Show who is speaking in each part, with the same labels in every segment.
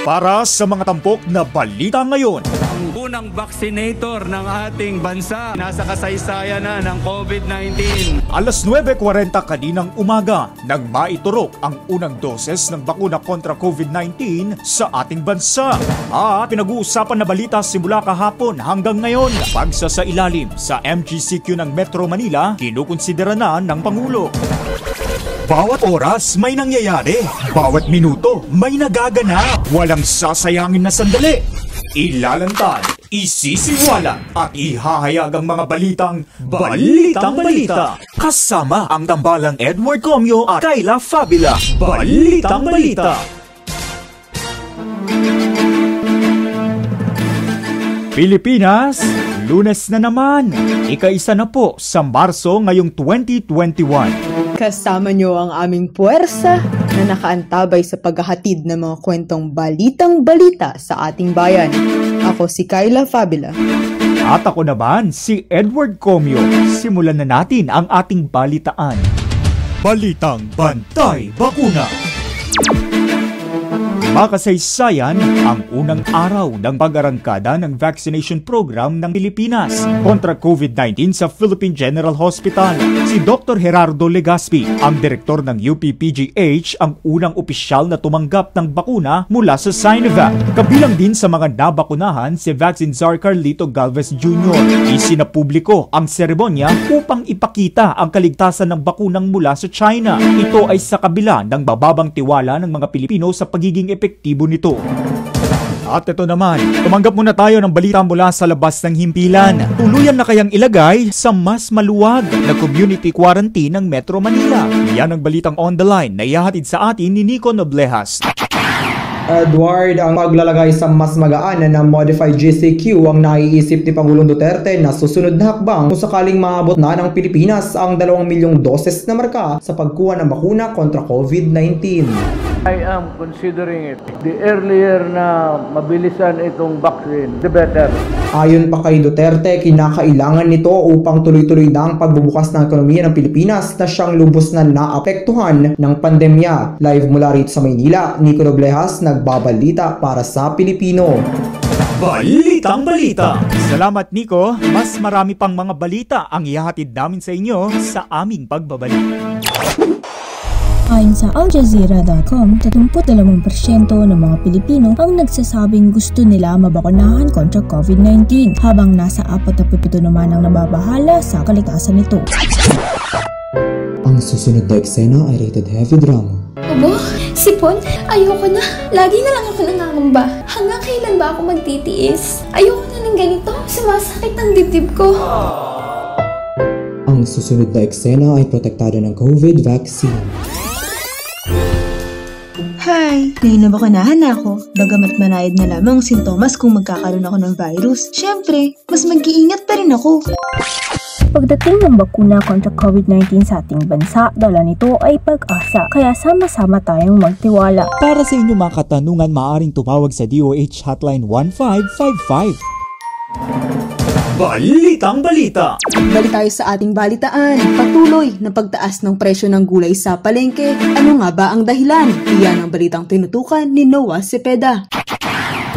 Speaker 1: Para sa mga tampok na balita ngayon,
Speaker 2: Ang unang vaccinator ng ating bansa nasa kasaysayan na ng COVID-19.
Speaker 1: alas 9.40 kaninang umaga nang maiturok ang unang doses ng bakuna kontra COVID-19 sa ating bansa. At pinag-uusapan na balita simula kahapon hanggang ngayon, pagsasailalim sa MGCQ ng Metro Manila, kinukonsidera na ng Pangulo. Bawat oras may nangyayari. Bawat minuto may nagaganap. Walang sasayangin na sandali. Ilalantad, isisiwalat at ihahayag ang mga balitang Balitang Balita. Kasama ang tambalang Edward Comyo at Kayla Fabila. Balitang Balita. Pilipinas, lunes na naman. Ika-isa na po sa Marso ngayong 2021.
Speaker 3: Kasama nyo ang aming puwersa na nakaantabay sa paghahatid ng mga kwentong balitang balita sa ating bayan. Ako si Kyla Fabila.
Speaker 1: At ako naman, si Edward Comyo. Simulan na natin ang ating balitaan. Balitang Bantay Bakuna Makasaysayan ang unang araw ng pag-arangkada ng vaccination program ng Pilipinas kontra COVID-19 sa Philippine General Hospital. Si Dr. Gerardo Legaspi, ang direktor ng UPPGH, ang unang opisyal na tumanggap ng bakuna mula sa Sinovac. Kabilang din sa mga nabakunahan si Vaccine Czar Carlito Galvez Jr. Isinapubliko ang seremonya upang ipakita ang kaligtasan ng bakunang mula sa China. Ito ay sa kabila ng bababang tiwala ng mga Pilipino sa pagiging epektibo nito. At ito naman, tumanggap muna tayo ng balita mula sa labas ng himpilan. Tuluyan na kayang ilagay sa mas maluwag na community quarantine ng Metro Manila. Yan ang balitang on the line na ihahatid sa atin ni Nico Noblejas.
Speaker 4: Edward, ang paglalagay sa mas magaan na modified GCQ ang naiisip ni Pangulong Duterte na susunod na hakbang kung sakaling maabot na ng Pilipinas ang 2 milyong doses na marka sa pagkuha ng bakuna kontra COVID-19.
Speaker 5: I am considering it. The earlier na mabilisan itong vaccine, the better.
Speaker 4: Ayon pa kay Duterte, kinakailangan nito upang tuloy-tuloy na ang pagbubukas ng ekonomiya ng Pilipinas na siyang lubos na naapektuhan ng pandemya. Live mula rito sa Maynila, Nico Noblejas, nagbabalita para sa Pilipino.
Speaker 1: Balitang Balita! Salamat Nico, mas marami pang mga balita ang ihahatid namin sa inyo sa aming pagbabalik.
Speaker 6: Ayon sa AlJazeera.com, 32% ng mga Pilipino ang nagsasabing gusto nila mabakunahan kontra COVID-19, habang nasa 47 naman ang nababahala sa kalikasan nito.
Speaker 4: Ang susunod na eksena ay rated heavy drama.
Speaker 7: Abo, sipon, ayoko na. Lagi na lang ako nangangamba. Hanggang kailan ba ako magtitiis? Ayoko na ng ganito. Sumasakit ang dibdib ko.
Speaker 4: Ang susunod na eksena ay protektado ng COVID vaccine.
Speaker 8: Hi! Ngayon nabakunahan na ako. Bagamat manayad na lamang ang sintomas kung magkakaroon ako ng virus. Siyempre, mas mag-iingat pa rin ako.
Speaker 6: Pagdating ng bakuna kontra COVID-19 sa ating bansa, dala nito ay pag-asa. Kaya sama-sama tayong magtiwala.
Speaker 1: Para sa inyong mga katanungan, maaaring tumawag sa DOH Hotline 1555. Balitang Balita!
Speaker 3: Balik tayo sa ating balitaan. Patuloy na pagtaas ng presyo ng gulay sa palengke. Ano nga ba ang dahilan? Iyan ang balitang tinutukan ni Noah Cepeda.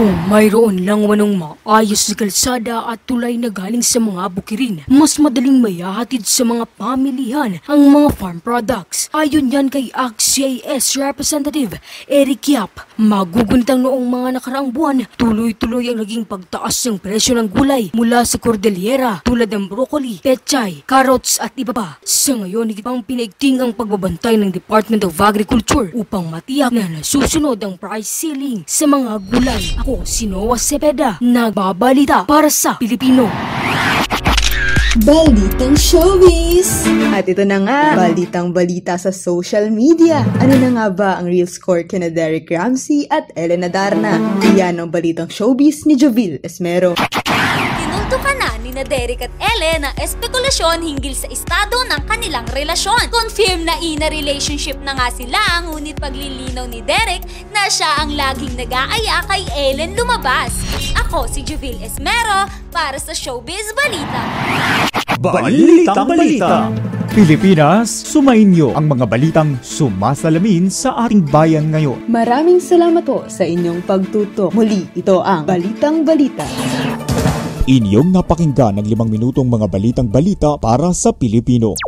Speaker 9: Kung mayroon lang manong maayos na kalsada at tulay na galing sa mga bukirin, mas madaling mayahatid sa mga pamilihan ang mga farm products. Ayon yan kay AXIS Representative Eric Yap, magugunitang noong mga nakaraang buwan, tuloy-tuloy ang naging pagtaas ng presyo ng gulay mula sa Cordillera tulad ng broccoli, pechay, carrots at iba pa. Sa ngayon, pang pinaigting ang pagbabantay ng Department of Agriculture upang matiyak na nasusunod ang price ceiling sa mga gulay. Ako si Noah Cepeda, nagbabalita para sa Pilipino.
Speaker 3: Balitang Showbiz! At ito na nga, balitang balita sa social media. Ano na nga ba ang real score kina Derek Ramsey at Elena Darna? Iyan ang balitang showbiz ni Jovil Esmero.
Speaker 10: Ni na Derek at Ellen ang espekulasyon hinggil sa estado ng kanilang relasyon. Confirm na ina relationship na nga sila, ngunit paglilinaw ni Derek na siya ang laging nag-aaya kay Ellen lumabas. Ako si Jovil Esmero para sa Showbiz Balita.
Speaker 1: Balitang Balita! Pilipinas, sumainyo ang mga balitang sumasalamin sa ating bayan ngayon.
Speaker 3: Maraming salamat po sa inyong pagtutok. Muli, ito ang Balitang Balita.
Speaker 1: Inyong napakinggan ng limang minutong mga balitang balita para sa Pilipino.